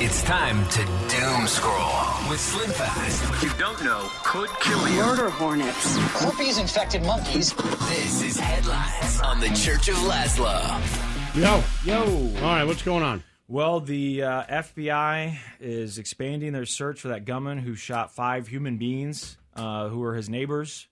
It's time to doom scroll with Slim Fast. What you don't know could kill you. Murder hornets. Herpes infected monkeys. This is Headlines on the Church of Laszlo. Yo, yo. All right, what's going on? Well, the uh, FBI is expanding their search for that gunman who shot five human beings uh, who were his neighbors.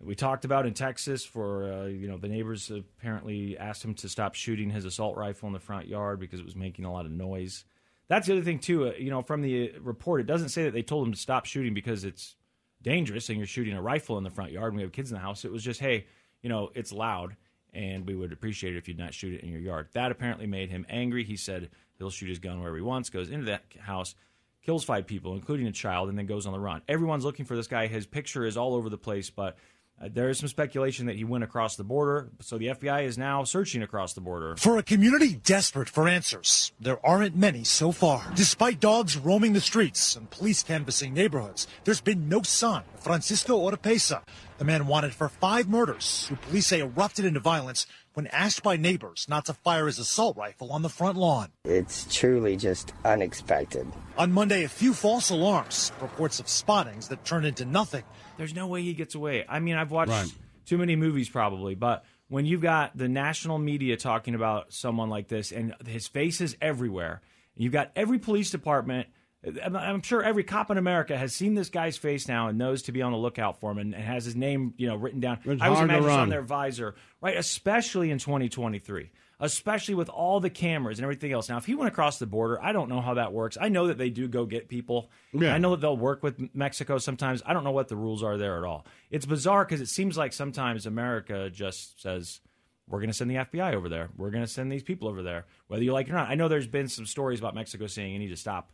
We talked about in Texas for uh, you know the neighbors apparently asked him to stop shooting his assault rifle in the front yard because it was making a lot of noise. That's the other thing too. Uh, you know, from the report, it doesn't say that they told him to stop shooting because it's dangerous and you're shooting a rifle in the front yard and we have kids in the house. It was just, hey, you know, it's loud and we would appreciate it if you'd not shoot it in your yard. That apparently made him angry. He said he'll shoot his gun wherever he wants, goes into that house, kills five people, including a child, and then goes on the run. Everyone's looking for this guy. His picture is all over the place, but uh, there is some speculation that he went across the border. So the FBI is now searching across the border. For a community desperate for answers, there aren't many so far. Despite dogs roaming the streets and police canvassing neighborhoods, there's been no sign of Francisco Oropesa, the man wanted for five murders, who police say erupted into violence when asked by neighbors not to fire his assault rifle on the front lawn. It's truly just unexpected. On Monday, a few false alarms, reports of spottings that turned into nothing. There's no way he gets away. I mean, I've watched Right. too many movies probably, but when you've got the national media talking about someone like this and his face is everywhere, you've got every police department. I'm- I'm sure every cop in America has seen this guy's face now and knows to be on the lookout for him and, and has his name, you know, written down. It's I always hard to imagine it's run. on their visor, right? Especially in 2023, especially with all the cameras and everything else. Now, if he went across the border, I don't know how that works. I know that they do go get people. Yeah. I know that they'll work with Mexico sometimes. I don't know what the rules are there at all. It's bizarre because it seems like sometimes America just says, we're going to send the FBI over there. We're going to send these people over there, whether you like it or not. I know there's been some stories about Mexico saying you need to stop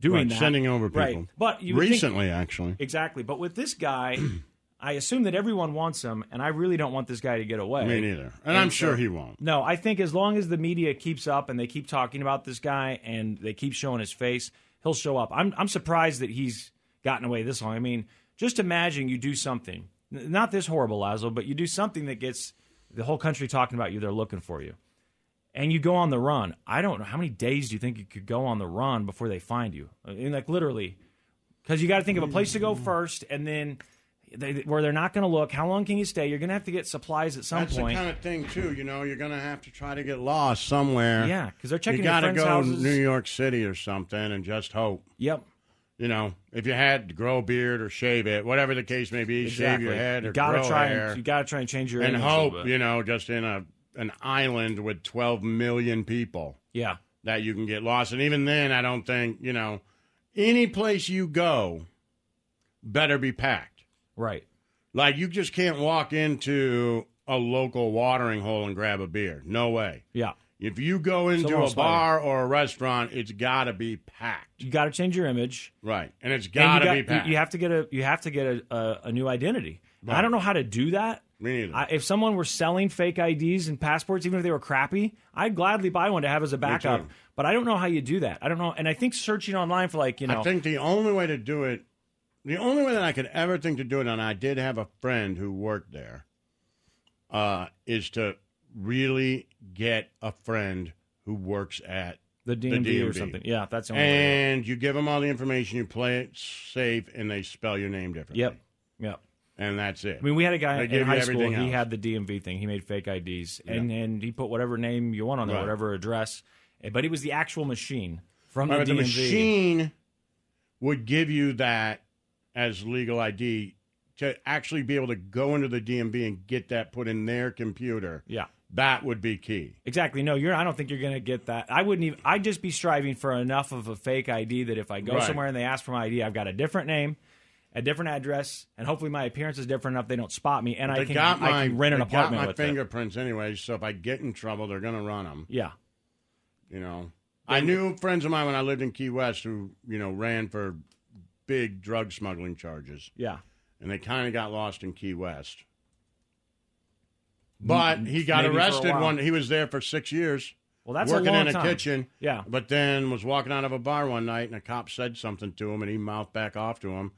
doing Right, that. sending over people. Right. But you would think- recently, actually. Exactly. But with this guy, I assume that everyone wants him, and I really don't want this guy to get away. Me neither. And I'm sure he won't. No, I think as long as the media keeps up and they keep talking about this guy and they keep showing his face, he'll show up. I'm I'm surprised that he's gotten away this long. I mean, just imagine you do something, not this horrible, Laszlo, but you do something that gets the whole country talking about you. They're looking for you, and you go on the run. I don't know how many days do you think you could go on the run before they find you? I mean, like literally, because you got to think of a place to go mm. first, and then. They, where they're not going to look. How long can you stay? You're going to have to get supplies at some That's point. the kind of thing too. You know, you're going to have to try to get lost somewhere. Yeah, because they're checking You gotta go houses. to New York City or something and just hope. Yep. You know, if you had to grow a beard or shave it, whatever the case may be, shave your head or you gotta grow try hair, and you gotta try and change your and hope. You know, just in a an island with 12 million people. Yeah. that you can get lost. And even then, I don't think, you know, any place you go better be packed. Right. Like, you just can't walk into a local watering hole and grab a beer. No way. Yeah. If you go into Someone a bar or a restaurant, it's got to be packed. You got to change your image. Right. And it's And got to be packed. You, have to get a you have to get a, a, a new identity. I don't know how to do that. Me neither. I, if someone were selling fake IDs and passports, even if they were crappy, I'd gladly buy one to have as a backup. But I don't know how you do that. I don't know. And I think searching online for like you know, I think the only way to do it, the only way that I could ever think to do it, and I did have a friend who worked there, uh, is to really get a friend who works at the DMV, or something. Yeah, that's the only way. And you give them all the information, you play it safe, and they spell your name differently. Yep. Yep. And that's it. I mean, we had a guy They in high school. He else. had the DMV thing. He made fake IDs, and and he put whatever name you want on there, Right. whatever address. Eh, But it was the actual machine from Right, the but the DMV. machine would give you that as legal ID to actually be able to go into the DMV and get that put in their computer. Yeah. That would be key. Exactly. No, you're. I don't think you're going to get that. I wouldn't even. I'd just be striving for enough of a fake ID that if I go Right. somewhere and they ask for my ID, I've got a different name, a different address, and hopefully my appearance is different enough they don't spot me, and I can, got my, I can rent an they apartment got my with it. fingerprints anyway, so if I get in trouble, they're going to run them. Yeah. You know, I knew friends of mine when I lived in Key West who, you know, ran for big drug smuggling charges. Yeah. And they kind of got lost in Key West. But he got maybe arrested one. He was there for six years. Well, that's a working long in a time. kitchen. Yeah. But then was walking out of a bar one night, and a cop said something to him, and he mouthed back off to him,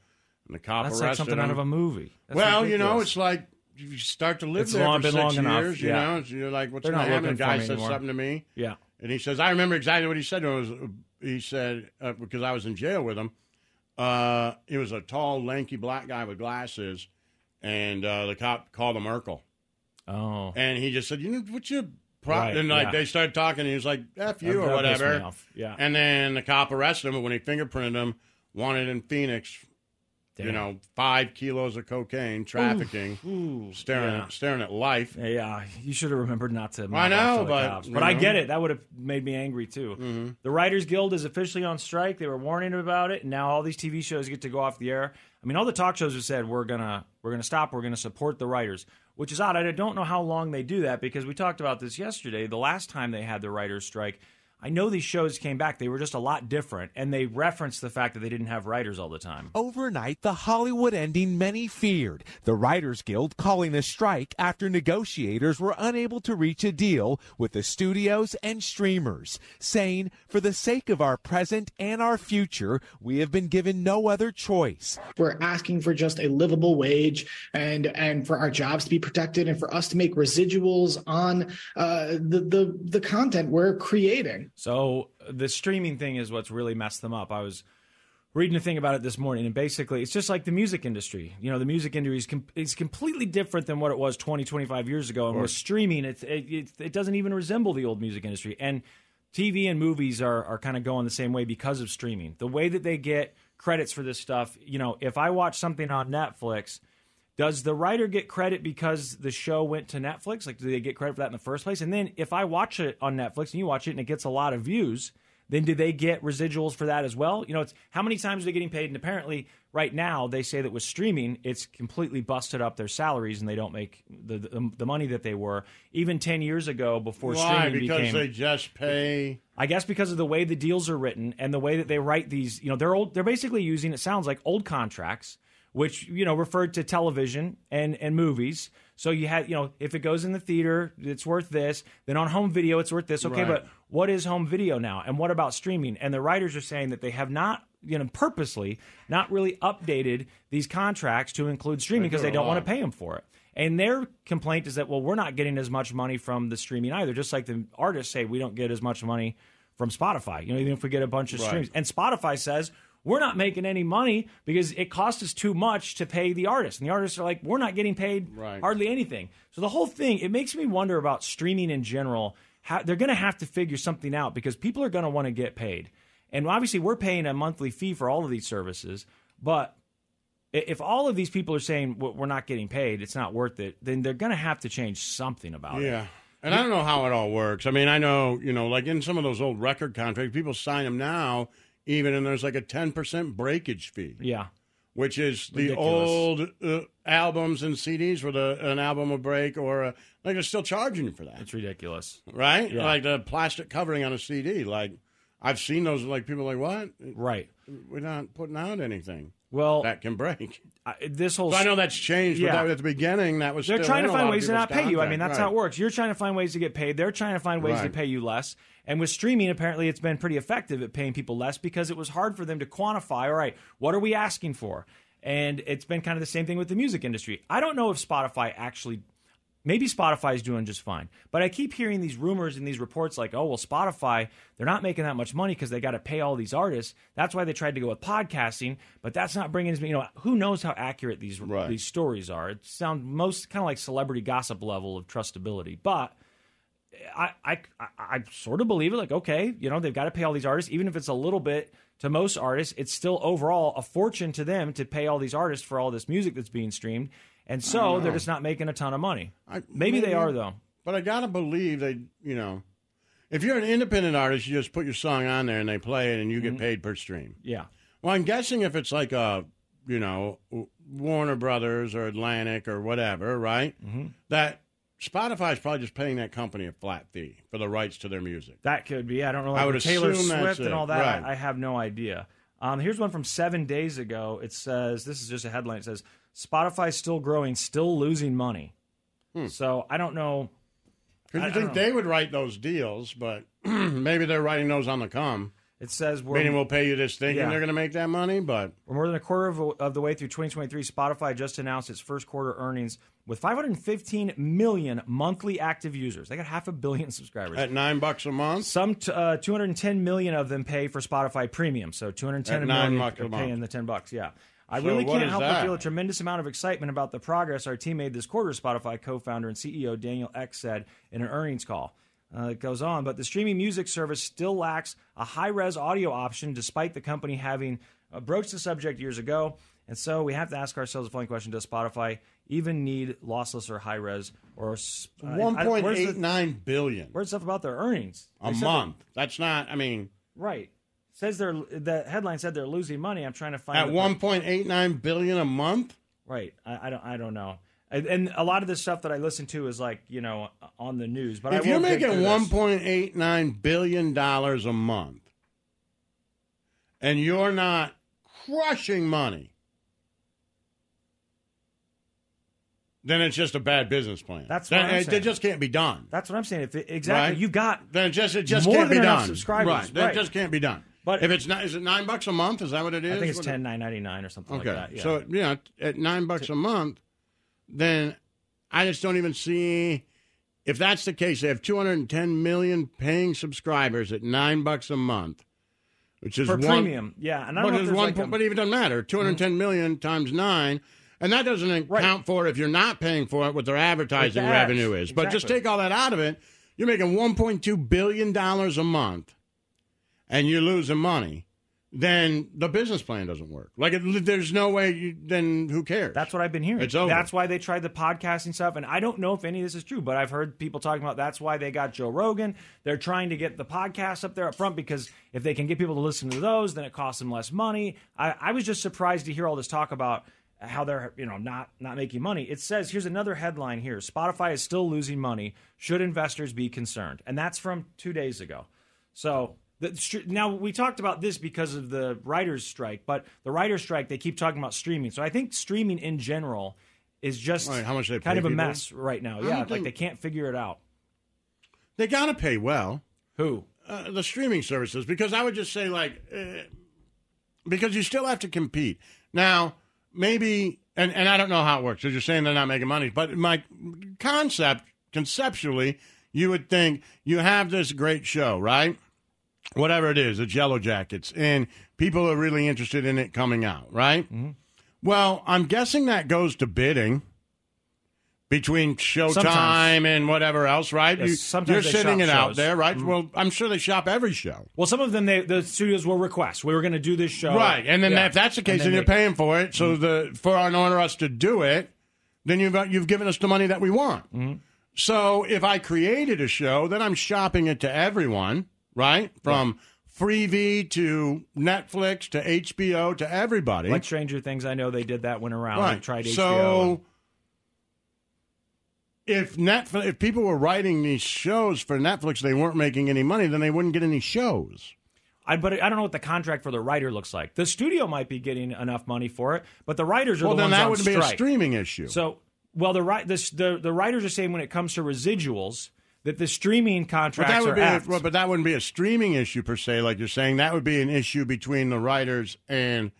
and the cop That's arrested like something him. out of a movie. That's well, you know, ridiculous. it's like you start to live It's there long- for been six long enough, years. You yeah. know, you're like, what's They're going not happen? The looking for guy me said anymore. something to me. Yeah. And he says, I remember exactly what he said. It was he said uh, because I was in jail with him. Uh, he was a tall, lanky black guy with glasses, and uh, the cop called him Urkel. Oh. And he just said, you know, what's your pro-" Right, and like yeah. they started talking, and he was like, "F you" or that pissed me whatever. off, yeah. And then the cop arrested him, but when he fingerprinted him, wanted in Phoenix. You know, five kilos of cocaine, trafficking, Ooh, staring yeah. at staring at life. Yeah, you should have remembered not to. I know, but, cops. but I know. get it. That would have made me angry too. Mm-hmm. The Writers Guild is officially on strike. They were warning about it, and now all these TV shows get to go off the air. I mean, all the talk shows have said we're gonna we're gonna stop. We're gonna support the writers, which is odd. I don't know how long they do that because we talked about this yesterday. The last time they had the writers strike. I know these shows came back. They were just a lot different, and they referenced the fact that they didn't have writers all the time. Overnight, the Hollywood ending many feared. The Writers Guild calling a strike after negotiators were unable to reach a deal with the studios and streamers, saying, For the sake of our present and our future, we have been given no other choice. We're asking for just a livable wage and and for our jobs to be protected and for us to make residuals on uh, the the the content we're creating. So uh, the streaming thing is what's really messed them up. I was reading a thing about it this morning, and basically, it's just like the music industry. You know, the music industry is, com- is completely different than what it was 20, 25 years ago. And with streaming, it, it, it, it doesn't even resemble the old music industry. And TV and movies are, are kind of going the same way because of streaming. The way that they get credits for this stuff, you know, if I watch something on Netflix, does the writer get credit because the show went to Netflix? Like, do they get credit for that in the first place? And then if I watch it on Netflix and you watch it and it gets a lot of views, then do they get residuals for that as well? You know, it's how many times are they getting paid? And apparently, right now, they say that with streaming, it's completely busted up their salaries and they don't make the the, the money that they were even ten years ago before Why? streaming Because became. they just pay. I guess because of the way the deals are written and the way that they write these, you know, they're old. They're basically using it sounds like old contracts, which you know referred to television and and movies. So you had, you know, if it goes in the theater, it's worth this. Then on home video, it's worth this. Okay, Right. but what is home video now, and what about streaming? And the writers are saying that they have not, you know, purposely not really updated these contracts to include streaming because they don't want to pay them for it. And their complaint is that well, we're not getting as much money from the streaming either. Just like the artists say, we don't get as much money from Spotify. You know, even if we get a bunch of Right. streams, and Spotify says we're not making any money because it costs us too much to pay the artists, and the artists are like, we're not getting paid Right. hardly anything. So the whole thing, it makes me wonder about streaming in general. How, they're going to have to figure something out because people are going to want to get paid, and obviously we're paying a monthly fee for all of these services, but if all of these people are saying "Well, we're not getting paid, it's not worth it, then they're going to have to change something about it. Yeah. And I don't know how it all works. I mean, I know, you know, like in some of those old record contracts, people sign them now, even, and there's like a 10% breakage fee. Yeah. Which is the Ridiculous. old uh, albums and CDs where the, an album will break, or a, like they're still charging you for that. It's ridiculous. Right? Yeah. Like the plastic covering on a CD. Like, I've seen those, like, people are like, what? Right. We're not putting out anything Well, that can break. I, this whole So I know that's changed, Yeah. but that, at the beginning, that was They're trying in to find ways to not pay you. I mean, that's Right. how it works. You're trying to find ways to get paid. They're trying to find ways to pay you less. And with streaming, apparently, it's been pretty effective at paying people less because it was hard for them to quantify. All right, what are we asking for? And it's been kind of the same thing with the music industry. I don't know if Spotify actually. Maybe Spotify is doing just fine, but I keep hearing these rumors and these reports like, oh well, Spotify they're not making that much money because they got to pay all these artists. That's why they tried to go with podcasting, but that's not bringing as many. You know, who knows how accurate these these stories are? It sounds most kind of like celebrity gossip level of trustability, but I, I I sort of believe it. Like, okay, you know, they've got to pay all these artists, even if it's a little bit to most artists. It's still overall a fortune to them to pay all these artists for all this music that's being streamed, and so they're just not making a ton of money. I- maybe, they are though. But I gotta believe they, you know, if you're an independent artist, you just put your song on there and they play it, and you Mm-hmm. get paid per stream. Yeah. Well, I'm guessing if it's like a, you know, Warner Brothers or Atlantic or whatever, right? Mm-hmm. That Spotify's probably just paying that company a flat fee for the rights to their music. That could be. I don't know. Like I would Taylor Swift and all that. Right. I, I have no idea. Um, here's one from seven days ago. It says this is just a headline. It says Spotify still growing, still losing money. So I don't know. Because I- you think they would write those deals, but maybe they're writing those on the come. It says we're Meaning we'll pay you this thing Yeah. and they're going to make that money, but We're more than a quarter of, of the way through 2023. Spotify just announced its first quarter earnings with 515 million monthly active users. They got half a billion subscribers. at nine bucks a month, Some t- uh, 210 million of them pay for Spotify Premium, so 210 At million are paying month. the 10 bucks. Yeah, I So really can't help but feel a tremendous amount of excitement about the progress our team made this quarter. Spotify co-founder and CEO Daniel Ek said in an earnings call. Uh, it goes on, but the streaming music service still lacks a high-res audio option, despite the company having uh, broached the subject years ago. And so we have to ask ourselves the following question: Does Spotify even need lossless or high-res or s- I- I- one where's the- nine billion Where's stuff about their earnings? a They month. That's not. I mean, Right. Says they're the headline said they're losing money. I'm trying to find at one point eight nine billion a month. Right. I, I don't. I don't know. And, and a lot of this stuff that I listen to is like you know on the news. But I if you're making one point eight nine billion dollars a month, and you're not crushing money, then it's just a bad business plan. That's Then what I'm it, saying. it just can't be done. That's what I'm saying. If it, exactly, Right? you got Then it just it just can't be done. subscribers. Right. That Right. just can't be done. But- if it's not, is it nine bucks a month? Is that what it is? I think it's What- ten nine ninety nine or something Okay. like that. Yeah. So yeah, at nine bucks a month, then I just don't even see if that's the case. They have 210 million paying subscribers at nine bucks a month, which is for one, premium, yeah. And I But, don't know if one like a- but it even doesn't matter. Mm-hmm. 210 million times nine. And that doesn't account for if you're not paying for it, what their advertising ads. revenue is. But just take all that out of it, you're making 1.2 billion dollars a month, and you're losing money. Then the business plan doesn't work. Like, it, there's no way. You, then who cares? That's what I've been hearing. It's over. That's why they tried the podcasting stuff, and I don't know if any of this is true, but I've heard people talking about that's why they got Joe Rogan. They're trying to get the podcast up there up front because if they can get people to listen to those, then it costs them less money. I, I was just surprised to hear all this talk about how they're you know not not making money. It says here's another headline here: Spotify is still losing money. Should investors be concerned? And that's from two days ago. So the, now we talked about this because of the writers' strike, but the writers' strike they keep talking about streaming. So I think streaming in general is just Right, how much they kind of a people? mess right now. I Yeah, like they can't figure it out. They got to pay well. Who? Uh, the streaming services, because I would just say like, uh, because you still have to compete. Now, maybe, and, and I don't know how it works. Because you're saying they're not making money, but my concept, conceptually, you would think you have this great show, right? Whatever it is, it's Yellow Jackets, and people are really interested in it coming out, right? Mm-hmm. Well, I'm guessing that goes to bidding between Showtime Sometimes. and whatever else, right? Yes, you, they sitting it out there, right? Mhm. Well, I'm sure they shop every show. Well, some of them they, the studios will request we were going to do this show, Right, and then Yeah. if that's the And case, then they- you're paying for it. So the for in order us to do it, then you've you've given us the money that we want. Mm-hmm. So if I created a show, then I'm shopping it to everyone, right? From Freevee to Netflix to HBO to everybody. Like Stranger Things, I know they did that went around. They tried HBO. so and- if Netflix, if people were writing these shows for Netflix, they weren't making any money, then they wouldn't get any shows. I, but I don't know what the contract for the writer looks like. The studio might be getting enough money for it, but the writers are Well, the then ones that would be a strike. streaming issue. So, well, the right the the writers are saying when it comes to residuals that the streaming But contracts that would are be, a, but that wouldn't be a streaming issue per se, like you're saying. That would be an issue between the writers and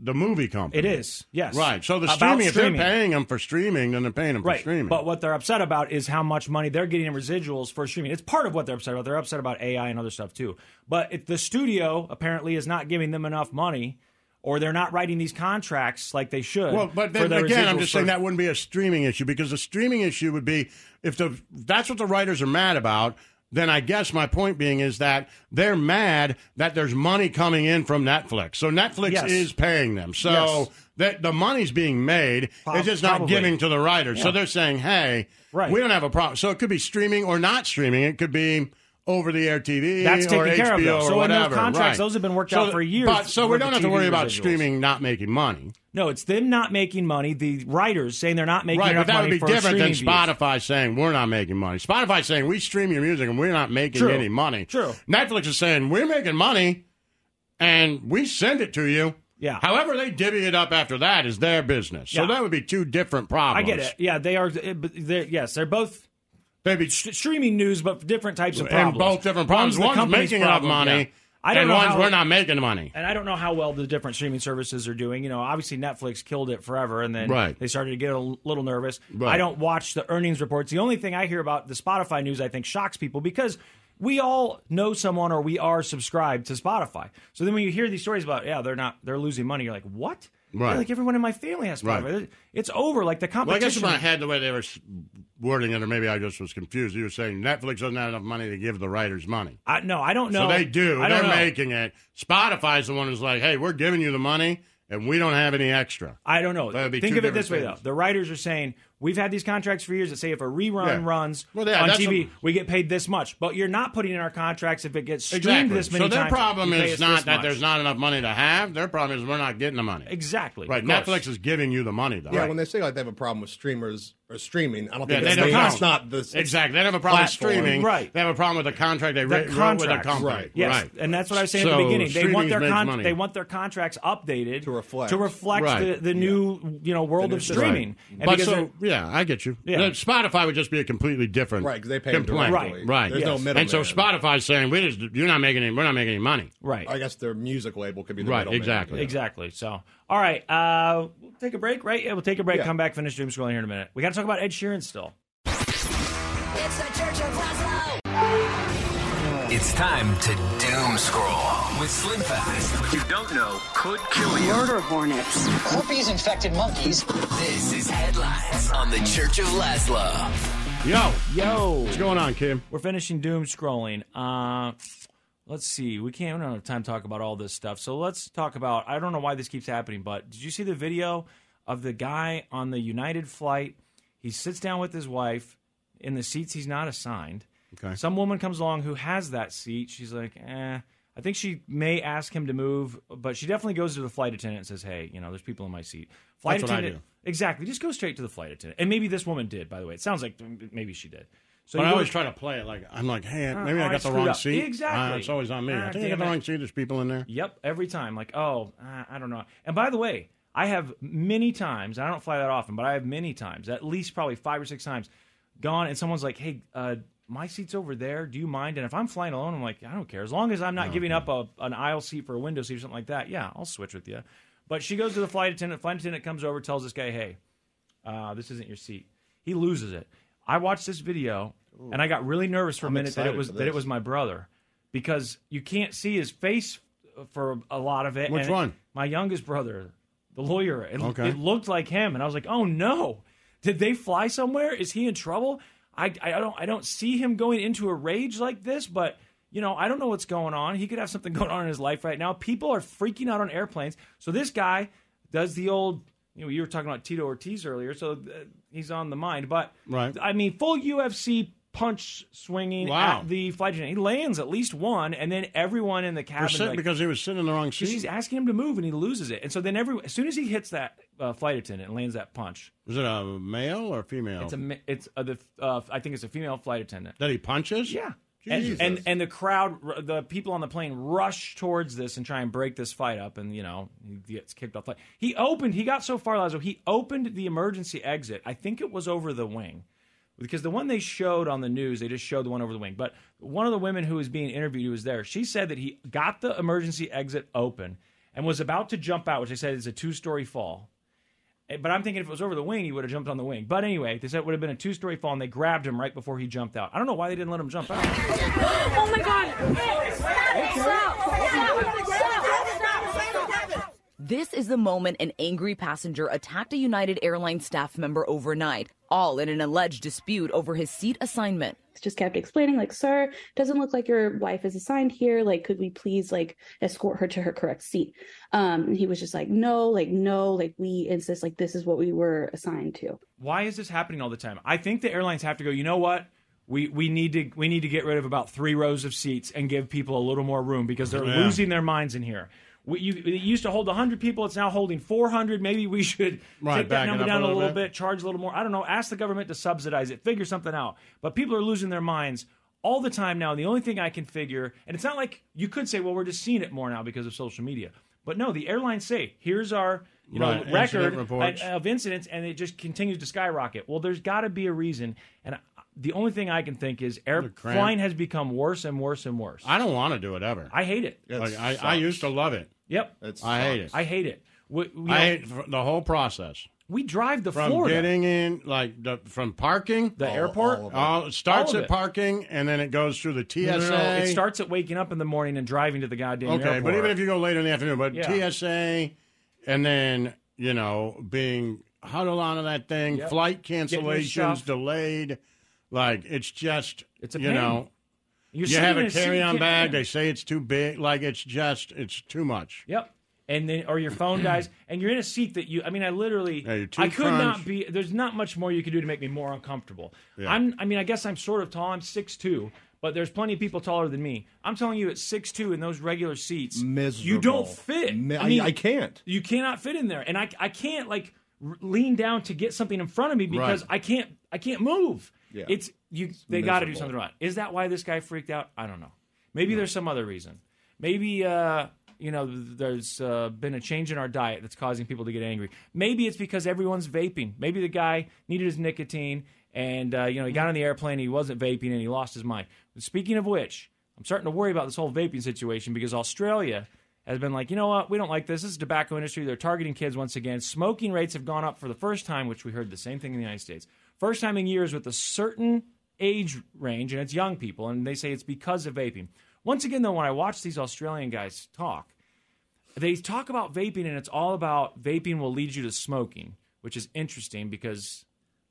the movie company. It is, yes. right. So the About streaming, if they're paying them for streaming, then they're paying them Right, for streaming. but what they're upset about is how much money they're getting in residuals for streaming. It's part of what they're upset about. They're upset about AI and other stuff too. But if the studio apparently is not giving them enough money, or they're not writing these contracts like they should. Well, but then again, I'm just saying that wouldn't be a streaming issue because the streaming issue would be if the that's what the writers are mad about. Then I guess my point being is that they're mad that there's money coming in from Netflix. So Netflix Yes. is paying them. So Yes. that the money's being made. It's just not probably. giving to the writers. So they're saying, hey, Right. we don't have a problem. So it could be streaming or not streaming. It could be over the air TV That's or taken care of, though. So in those contracts, Right. those have been worked So out for years But so we don't have to worry about streaming not making money. No, it's them not making money. The writers saying they're not making right, enough but that would be different than streaming views. Spotify saying we're not making money. Spotify saying we stream your music and we're not making True. any money. True. Netflix is saying we're making money and we send it to you. Yeah. However, they divvy it up after that is their business. So Yeah. that would be two different problems. I get it. Yeah, they are. eh, Yes, they're both They'd st- streaming news, but different types of problems. and both different problems. One's company's making enough problem, money, yeah. I don't and know one's how, we're not making money. And I don't know how well the different streaming services are doing. You know, obviously Netflix killed it forever, and then Right. they started to get a little nervous. Right. I don't watch the earnings reports. The only thing I hear about the Spotify news, I think, shocks people because we all know someone or we are subscribed to Spotify. So then when you hear these stories about, yeah, they're not, they're losing money, you're like, what? Right. Yeah, like everyone in my family has Spotify. Right. It's over. Like the competition. Well, I guess in my head, the way they were wording it, or maybe I just was confused. You were saying Netflix doesn't have enough money to give the writers money. I, no, I don't know. So they do. They're know. making it. Spotify's the one who's like, hey, we're giving you the money, and we don't have any extra. I don't know. That would be Think of it this way, though. The writers are saying we've had these contracts for years that say if a rerun Yeah. runs Well, yeah, on TV, a- we get paid this much. But you're not putting in our contracts if it gets streamed Exactly. this many times. So their times. problem is not that much. there's not enough money to have. Their problem is we're not getting the money. exactly Right. Netflix is giving you the money, though. Yeah, when they say like they have a problem with streamers or streaming, I don't Yeah, think they that's, don't that's not the Exactly. They have a problem with streaming. Right. They have a problem with the contract they The wrote, wrote with the company. Right. Yes, Right. and that's what I was saying at the beginning. They want their con- they want their contracts updated To reflect. to reflect the, the new you know world of streaming. But so, they're- yeah, I get you. Yeah. The Spotify would just be a completely different Right, 'cause they pay them complaint. directly. Right, right. There's no Yes. middleman. And so Spotify's saying we just you're not making any, we're not making any money. right, I guess their music label could be the Right, middleman. exactly. Yeah. Exactly. So, all right, uh, we'll take a break, right? Yeah, we'll take a break. Yeah. Come back, finish doom scrolling here in a minute. We got to talk about Ed Sheeran still. It's the Church of Laszlo. It's time to doom scroll with Slim Fast. You don't know could kill you. Murder hornets. Herpes infected monkeys. This is headlines on the Church of Laszlo. Yo, Yo, what's going on, Kim? we're finishing doom scrolling. Uh, let's see. We can't. We don't have time to talk about all this stuff. So let's talk about. I don't know why this keeps happening, but did you see the video of the guy on the United flight? He sits down with his wife in the seats he's not assigned. Okay. Some woman comes along who has that seat. She's like, eh. I think she may ask him to move, but she definitely goes to the flight attendant and says, "Hey, you know, there's people in my seat." Flight That's what I attendant, do. exactly. Just go straight to the flight attendant, and maybe this woman did. By the way, it sounds like maybe she did. So But I always try to play it like I'm like, hey, Uh, maybe oh, I I got the wrong up. seat. Exactly. Uh, it's always on me. Ah, I think I got the wrong seat. There's people in there. Yep, every time. Like, oh, uh, I don't know. And by the way, I have many times. I don't fly that often, but I have many times, at least probably five or six times, gone and someone's like, "Hey, uh, my seat's over there. Do you mind?" And if I'm flying alone, I'm like, "I don't care. As long as I'm not giving up a, an aisle seat for a window seat or something like that. Yeah, I'll switch with you." But she goes to the flight attendant. Flight attendant comes over, tells this guy, "Hey, uh, this isn't your seat." He loses it. I watched this video and I got really nervous for a I'm minute that it was that it was my brother because you can't see his face for a lot of it. Which and one? My youngest brother, the lawyer. It, Okay. it looked like him, and I was like, "Oh no! Did they fly somewhere? Is he in trouble?" I, I don't I don't see him going into a rage like this, but you know I don't know what's going on. He could have something going on in his life right now. People are freaking out on airplanes. So this guy does the old. You know, you were talking about Tito Ortiz earlier, so uh, he's on the mind. But Right. I mean, full UFC punch swinging Wow. at the flight attendant. He lands at least one, and then everyone in the cabin like, because he was sitting in the wrong seat. he's asking him to move and he loses it. And so then every as soon as he hits that uh, flight attendant and lands that punch, Was it a male or female? it's a it's uh, the uh, I think it's a female flight attendant. that he punches? Yeah. And, and and the crowd, the people on the plane rush towards this and try and break this fight up, and you know he gets kicked off. Flight. He opened. He got so far, Laszlo. He opened the emergency exit. I think it was over the wing, because the one they showed on the news, they just showed the one over the wing. But one of the women who was being interviewed, who was there, she said that he got the emergency exit open and was about to jump out, which they said is a two-story fall. Eh, But I'm thinking if it was over the wing, he would have jumped on the wing. But anyway, they said it would have been a two story fall, and they grabbed him right before he jumped out. I don't know why they didn't let him jump out. Oh my god! Stop! Stop! Stop! Stop! This is the moment an angry passenger attacked a United Airlines staff member overnight, all in an alleged dispute over his seat assignment. Just kept explaining, like, sir, doesn't look like your wife is assigned here. Like, could we please like escort her to her correct seat? Um, and he was just like, no, like, no, like we insist, like this is what we were assigned to. Why is this happening all the time? I think the airlines have to go. You know what? We, we need to we need to get rid of about three rows of seats and give people a little more room because they're Yeah. losing their minds in here. We, you, it used to hold 100 people. It's now holding 400. Maybe we should Right, take that number down a little bit. bit, charge a little more. I don't know. Ask the government to subsidize it. Figure something out. But people are losing their minds all the time now. And The only thing I can figure, and it's not like you could say, well, we're just seeing it more now because of social media. But no, the airlines say, here's our you know Right, record incident of incidents, and it just continues to skyrocket. Well, there's got to be a reason, and the only thing I can think is air flying has become worse and worse and worse. I don't want to do it ever. I hate it. Like, I, I used to love it. Yep, I hate it. I hate it. We, we, I hate the whole process. we drive the From Florida. getting in, like the, from parking, The airport? all it. all, it starts All at it. parking and then it goes through the TSA. No, no, no. It starts at waking up in the morning and driving to the goddamn Okay, airport. but even if you go later in the afternoon, but Yeah. TSA, and then you know being huddled onto that thing, Yep. flight cancellations stuff. delayed, like it's just It's a you pain. know You're you have a carry-on bag. yeah. They say it's too big, like it's just it's too much. Yep. And then, or your phone dies, and you're in a seat that you. I mean, I literally, Yeah, I teeth could not be. There's not much more you could do to make me more uncomfortable. Yeah. I'm. I mean, I guess I'm sort of tall. I'm six two, but there's plenty of people taller than me. I'm telling you, at six two in those regular seats, you don't fit. Mi- I mean, I- I can't. You cannot fit in there, and I, I can't like r- lean down to get something in front of me because Right. I can't. I can't move. Yeah. It's you. They got to do something about. Is that why this guy freaked out? I don't know. Maybe there's some other reason. Maybe uh, you know there's uh, been a change in our diet that's causing people to get angry. Maybe it's because everyone's vaping. Maybe the guy needed his nicotine, and uh, you know he got on the airplane, he wasn't vaping, and he lost his mind. Speaking of which, I'm starting to worry about this whole vaping situation because Australia has been like, you know what, we don't like this. This is the tobacco industry. They're targeting kids once again. Smoking rates have gone up for the first time, which we heard the same thing in the United States. First time in years with a certain age range, and it's young people, and they say it's because of vaping. Once again, though, when I watch these Australian guys talk, they talk about vaping, and it's all about vaping will lead you to smoking, which is interesting because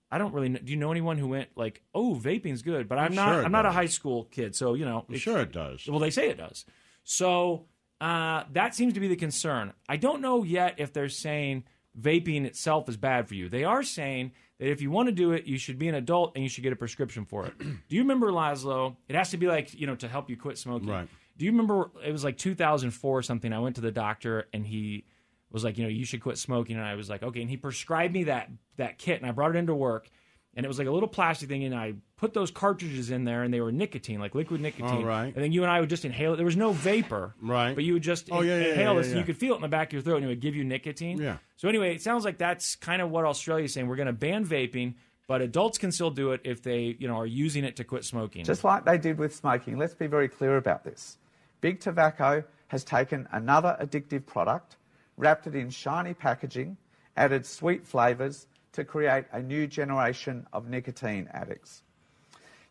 I don't really. Know, do you know anyone who went like, "Oh, vaping's good," but I'm I'm not. sure I'm not a high school kid, so you know. I'm sure it does. Well, they say it does. So uh, that seems to be the concern. I don't know yet if they're saying vaping itself is bad for you. They are saying that if you want to do it, you should be an adult and you should get a prescription for it. do you remember Laszlo? It has to be like you know to help you quit smoking. Right. Do you remember it was like 2004 or something? I went to the doctor and he was like, you know, you should quit smoking, and I was like, okay, and he prescribed me that that kit, and I brought it into work. And it was like a little plastic thing, and I put those cartridges in there, and they were nicotine, like liquid nicotine. All right. And then you and I would just inhale it. There was no vapor, Right. But you would just Oh, yeah, yeah, inhale yeah, this, and you could feel it in the back of your throat, and it would give you nicotine. Yeah. So anyway, it sounds like that's kind of what Australia is saying. We're going to ban vaping, but adults can still do it if they, you know, are using it to quit smoking. Just like they did with smoking, let's be very clear about this. Big Tobacco has taken another addictive product, wrapped it in shiny packaging, added sweet flavours to create a new generation of nicotine addicts.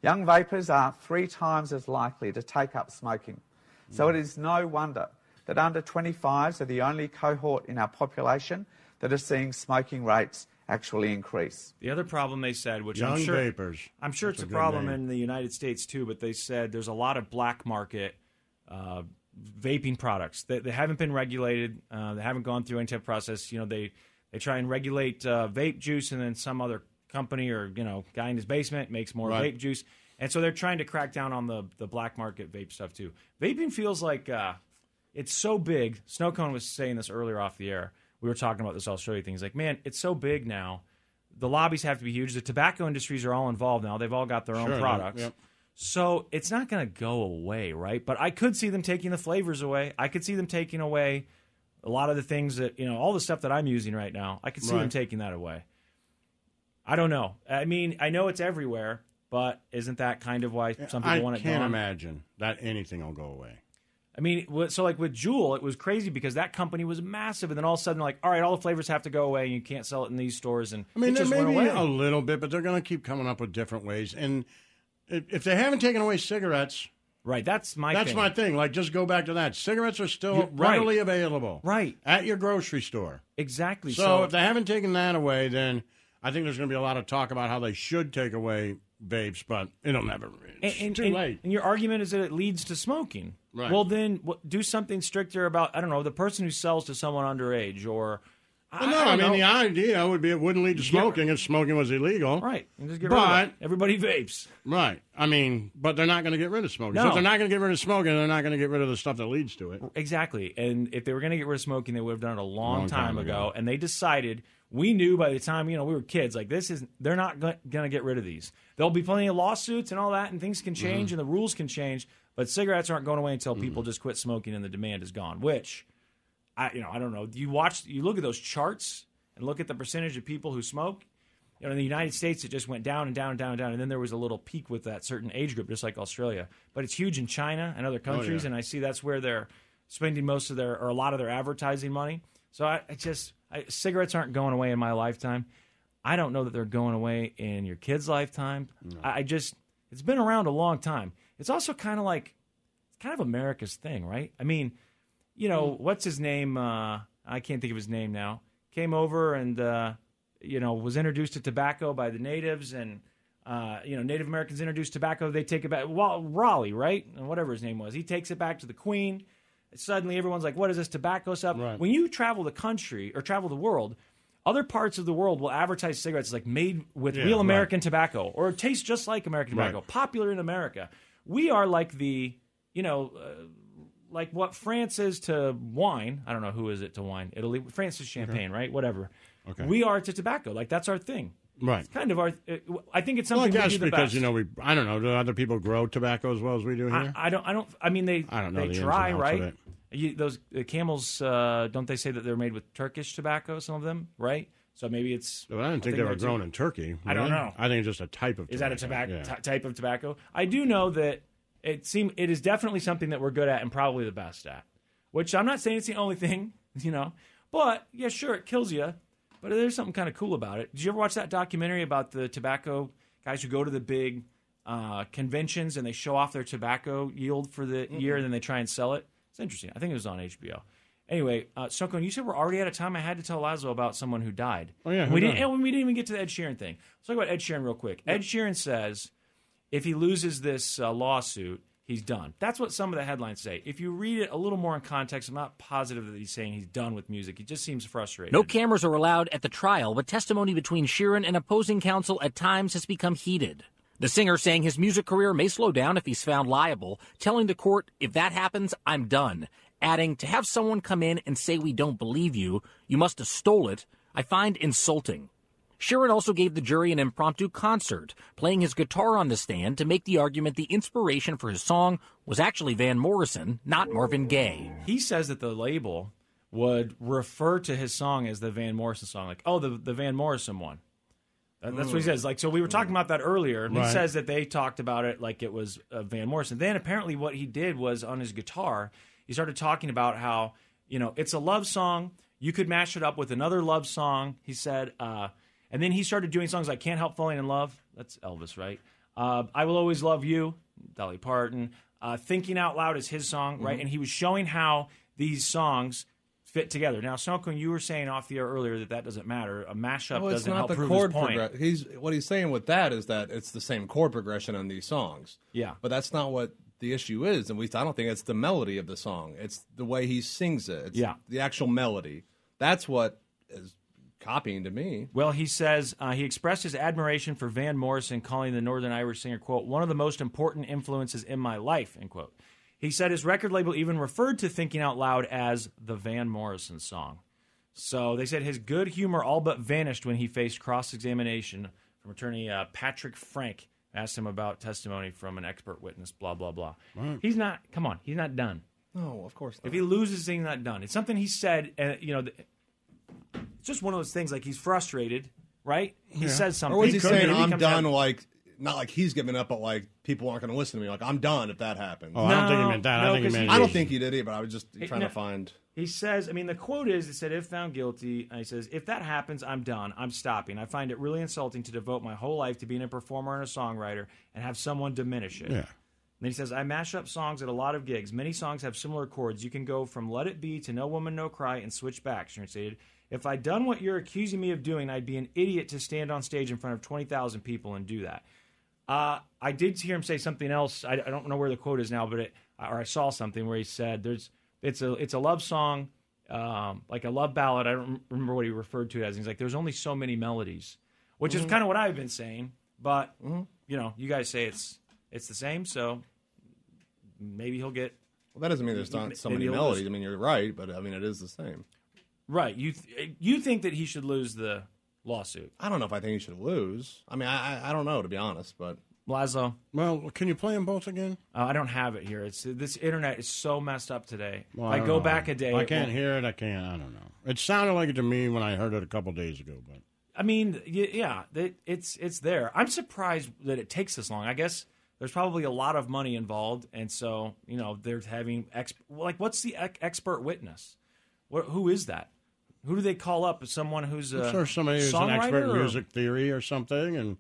Young vapers are three times as likely to take up smoking, so it is no wonder that under 25s are the only cohort in our population that are seeing smoking rates actually increase. The other problem they said, which Young I'm sure, vapors. I'm sure That's it's a, a problem name. in the United States too, but they said there's a lot of black market uh, vaping products that they haven't been regulated. Uh, they haven't gone through any type of process. You know, they they try and regulate uh, vape juice, and then some other company or you know guy in his basement makes more Right. vape juice, and so they're trying to crack down on the the black market vape stuff too. Vaping feels like uh, it's so big. Snowcone was saying this earlier off the air. We were talking about this Australia thing. He's like, man, it's so big now. The lobbies have to be huge. The tobacco industries are all involved now. They've all got their Sure, own products. yep. So it's not going to go away, right? But I could see them taking the flavors away. I could see them taking away a lot of the things that, you know, all the stuff that I'm using right now. I could see them Right. taking that away. I don't know. I mean, I know it's everywhere, but isn't that kind of why some people I want it I can't gone? imagine that anything will go away. I mean, so like with Juul, it was crazy because that company was massive, and then all of a sudden, like, all right, all the flavors have to go away, and you can't sell it in these stores, and I mean, it there just may went be away. a little bit, but they're going to keep coming up with different ways. And if they haven't taken away cigarettes, Right. That's my. That's thing. my thing. Like, just go back to that. Cigarettes are still You- right. readily available, Right. at your grocery store. Exactly. So, So, if they haven't taken that away, then I think there's going to be a lot of talk about how they should take away vapes, but it'll never. It's and, and- too and- late. And your argument is that it leads to smoking. Right. Well, then do something stricter about I don't know the person who sells to someone underage or. Well, no, I, don't mean know. the idea would be it wouldn't lead to Yeah. smoking if smoking was illegal. Right. And just get rid of But it. everybody vapes. right, I mean, but they're not going to get rid of smoking. So No. if they're not going to get rid of smoking, they're not going to get rid of the stuff that leads to it. Exactly. And if they were going to get rid of smoking, they would have done it a long, Long time, time ago. ago. And they decided, we knew by the time, you know, we were kids, like this is, they're not going to get rid of these. There'll be plenty of lawsuits and all that, and things can change Mm-hmm. and the rules can change. But cigarettes aren't going away until people just quit smoking and the demand is gone, which I, you know, I don't know. You watch, you look at those charts and look at the percentage of people who smoke. You know, in the United States, it just went down and down and down and down, and then there was a little peak with that certain age group, just like Australia. But it's huge in China and other oh, countries, yeah. and I see that's where they're spending most of their or a lot of their advertising money. So I, I just I, cigarettes aren't going away in my lifetime. I don't know that they're going away in your kid's lifetime. I, I just it's been around a long time. It's also kind of like it's kind of America's thing, right? I mean, you know, what's his name? Uh, I can't think of his name now. Came over and uh, you know was introduced to tobacco by the natives, and uh, you know Native Americans introduced tobacco. They take it back. Well, Raleigh, right? And whatever his name was, he takes it back to the Queen. Suddenly, everyone's like, "What is this tobacco stuff?" When you travel the country or travel the world, other parts of the world will advertise cigarettes as like made with Yeah, real right. American tobacco or it tastes just like American Right. tobacco, popular in America. We are like the, you know, uh, like what France is to wine. I don't know who is it to wine. Italy, France is champagne, right? Whatever. Okay. We are to tobacco. Like that's our thing. Right. It's kind of our. I think it's Well, I something guess because best. you know we I don't know do other people grow tobacco as well as we do here? I, I don't. I don't. I mean, they. I don't know They the try, right? You, those uh, camels. Uh, don't they say that they're made with Turkish tobacco? Some of them, right? So maybe it's. But I didn't think they were grown in Turkey. I don't know. I think it's just a type of. Is that a tobacco. tobacco Yeah. ty- type of tobacco? I do know that it seem it is definitely something that we're good at and probably the best at. Which I'm not saying it's the only thing, you know. But yeah, sure, it kills you. But there's something kind of cool about it. Did you ever watch that documentary about the tobacco guys who go to the big uh, conventions and they show off their tobacco yield for the year and then they try and sell it? It's interesting. I think it was on HBO. Anyway, uh, Snowcone, you said we're already out of time. I had to tell Laszlo about someone who died. Oh, yeah, we didn't. died? And we didn't even get to the Ed Sheeran thing. Let's talk about Ed Sheeran real quick. Ed Sheeran says if he loses this uh, lawsuit, he's done. That's what some of the headlines say. If you read it a little more in context, I'm not positive that he's saying he's done with music. He just seems frustrated. No cameras are allowed at the trial, but testimony between Sheeran and opposing counsel at times has become heated. The singer saying his music career may slow down if he's found liable, telling the court, if that happens, I'm done. Adding, to have someone come in and say we don't believe you, you must have stole it, I find insulting. Sheeran also gave the jury an impromptu concert, playing his guitar on the stand to make the argument the inspiration for his song was actually Van Morrison, not Marvin Gaye. He says that the label would refer to his song as the Van Morrison song, like, oh, the, the Van Morrison one. That's what he says. Like, so we were talking about that earlier. And He Right. says that they talked about it like it was uh, Van Morrison. Then apparently, what he did was on his guitar, he started talking about how you know it's a love song. You could mash it up with another love song. He said, uh, and then he started doing songs like "Can't Help Falling in Love." That's Elvis, right? Uh, "I Will Always Love You," Dolly Parton. Uh, "Thinking Out Loud" is his song, right? Mhm. And he was showing how these songs fit together. Now, Snowcone, you were saying off the air earlier that that doesn't matter. A mashup doesn't help the prove chord his point. He's what he's saying with that is that it's the same chord progression on these songs. Yeah. but that's not what the issue is. At least I don't think it's the melody of the song. It's the way he sings it. It's Yeah. the actual melody. That's what is copying to me. Well, he says uh, he expressed his admiration for Van Morrison, calling the Northern Irish singer, quote, one of the most important influences in my life, end quote. He said his record label even referred to Thinking Out Loud as the Van Morrison song. So they said his good humor all but vanished when he faced cross examination from attorney uh, Patrick Frank. Asked him about testimony from an expert witness, blah, blah, blah. He's not, come on, he's not done. No, of course not. If he loses, he's not done. It's something he said, and you know, th- it's just one of those things. Like he's frustrated, right? He says something. Or was he, could- saying maybe I'm comes done? out- Like not like he's giving up, but like people aren't going to listen to me. Like I'm done if that happens. Oh, I don't think he meant that. I think he 'cause meant I don't think he did it, But I was just Hey, trying no. to find. He says, I mean, the quote is, it said, if found guilty, and he says, if that happens, I'm done. I'm stopping. I find it really insulting to devote my whole life to being a performer and a songwriter and have someone diminish it. Yeah. then he says, I mash up songs at a lot of gigs. Many songs have similar chords. You can go from Let It Be to No Woman, No Cry and switch back, Sheeran stated. If I'd done what you're accusing me of doing, I'd be an idiot to stand on stage in front of 20,000 people and do that. Uh, I did hear him say something else. I, I don't know where the quote is now, but it, or I saw something where he said, "There's it's a it's a love song, um, like a love ballad." I don't remember what he referred to it as. He's like, "There's only so many melodies," which is Mhm. kind of what I've been saying. But you know, you guys say it's it's the same, so maybe he'll get. Well, that doesn't mean there's not so many melodies. lose. I mean, you're right, but I mean, it is the same. Right. You th- you think that he should lose the lawsuit? I don't know if I think he should lose. I mean, I I, I don't know to be honest, but Laszlo. Well, can you play them both again? Uh, I don't have it here. It's this internet is so messed up today. Well, I, don't go know. back a day. I can't won't- hear it. I can't. I don't know. It sounded like it to me when I heard it a couple days ago, but I mean, yeah, it's it's there. I'm surprised that it takes this long. I guess there's probably a lot of money involved, and so you know they're having ex- like what's the ec- expert witness? What, who is that? Who do they call up? Is someone who's a I'm sure somebody who's an songwriter expert in or- music theory or something and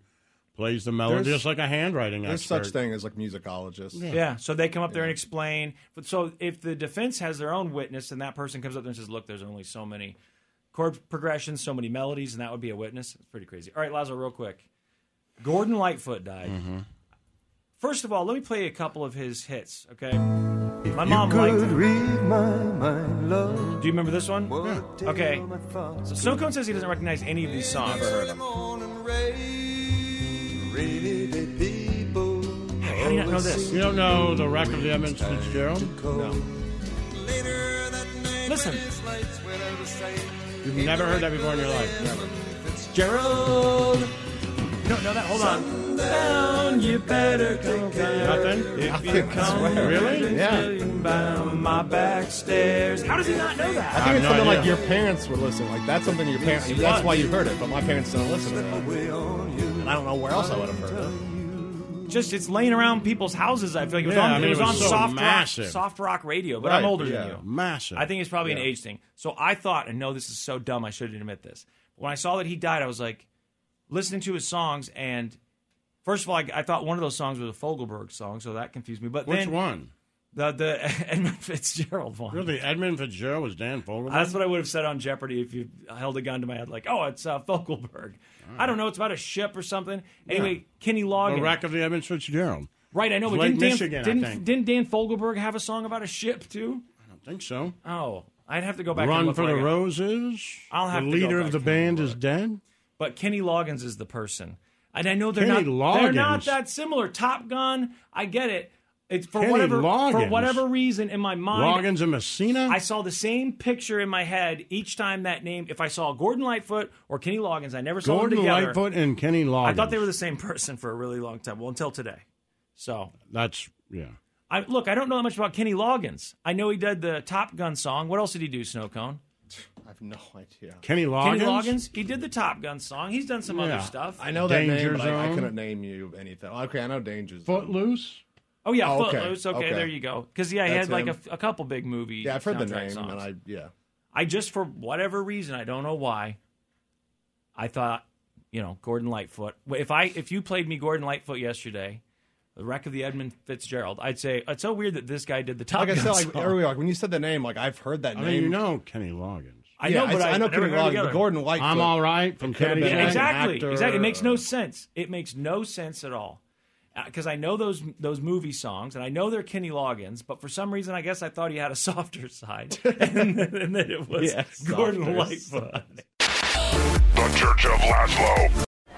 plays the melody There's- just like a handwriting there's expert. such thing as like musicologists. Yeah. so they come up there and explain. But so if the defense has their own witness, and that person comes up there and says, "Look, there's only so many chord progressions, so many melodies," and that would be a witness. It's pretty crazy. All right, Laszlo, real quick. Gordon Lightfoot died. Mm-hmm. First of all, let me play a couple of his hits. Okay. My you mom could liked. read my mind, love. Do you remember this one? Okay. So Snowcone says he doesn't recognize any of these songs. Never heard them. Rainy day people. How do you not know this? You don't know the record of the Edmonds Fitzgerald? No. Listen. You've never heard that before in your life? Never. Gerald. You don't know that? Hold on. Down, you better come down. Nothing? If you come Really? Yeah. Down my back stairs. How does he not know that? I think it's something like your parents would listen. Like that's something your parents. That's why you heard it, but my parents don't listen to that. And I don't know where else I would have heard it. Just it's laying around people's houses. I feel like it was Yeah, on. I mean, it was, it was on so soft massive. rock, soft rock radio. But Right, I'm older yeah. than you. Massive. I think it's probably an age thing. So I thought, and no, this is so dumb. I shouldn't admit this. When I saw that he died, I was like, listening to his songs, and first of all, I, I thought one of those songs was a Fogelberg song, so that confused me. But Which then one? The the Edmund Fitzgerald one. Really, Edmund Fitzgerald was Dan Fogelberg? That's what I would have said on Jeopardy if you held a gun to my head, like, "Oh, it's uh, Fogelberg." I don't know. It's about a ship or something. Anyway, Yeah. Kenny Loggins. The wreck of the Edmonds Fitzgerald. Right, I know, but didn't Dan, Michigan, I didn't, think. didn't Dan Fogelberg have a song about a ship too? I don't think so. Oh, I'd have to go back. and Run for the. Roses. I'll have the to go leader of the band is dead. But Kenny Loggins is the person, and I know they're Kenny not. They're not that similar. Top Gun, I get it. It's for Kenny whatever for whatever reason in my mind. Loggins and Messina. I saw the same picture in my head each time that name. If I saw Gordon Lightfoot or Kenny Loggins, I never saw Gordon them together. Gordon Lightfoot and Kenny Loggins. I thought they were the same person for a really long time. Well, until today. So That's yeah. I look. I don't know that much about Kenny Loggins. I know he did the Top Gun song. What else did he do? Snowcone. I have no idea. Kenny Loggins. Kenny Loggins. He did the Top Gun song. He's done some Yeah. other stuff. I know that Danger name, but I, I Zone. couldn't name you anything. Okay, I know Danger Zone. Footloose. Oh yeah, Oh, okay. Footloose. Okay, Okay. there you go. Because yeah, he That's had like a, him. a couple big movies. Yeah, I've heard the soundtrack name, songs. and I yeah. I just for whatever reason, I don't know why. I thought, you know, Gordon Lightfoot. If I if you played me Gordon Lightfoot yesterday, the wreck of the Edmund Fitzgerald, I'd say it's so weird that this guy did the Top Like I Gun said, like song. earlier, like when you said the name, like I've heard that I name. mean, you know Kenny Loggins. I Yeah, know, but it's- I, I know never Kenny heard Loggins, together. but Gordon Lightfoot. I'm all right from Could have Kenny. been Yeah, an exactly, actor. exactly. It makes no sense. It makes no sense at all. Uh, because I know those those movie songs, and I know they're Kenny Loggins, but for some reason, I guess I thought he had a softer side, and, then, and then it was Yeah, Gordon softer Lightfoot. The Church of Laszlo.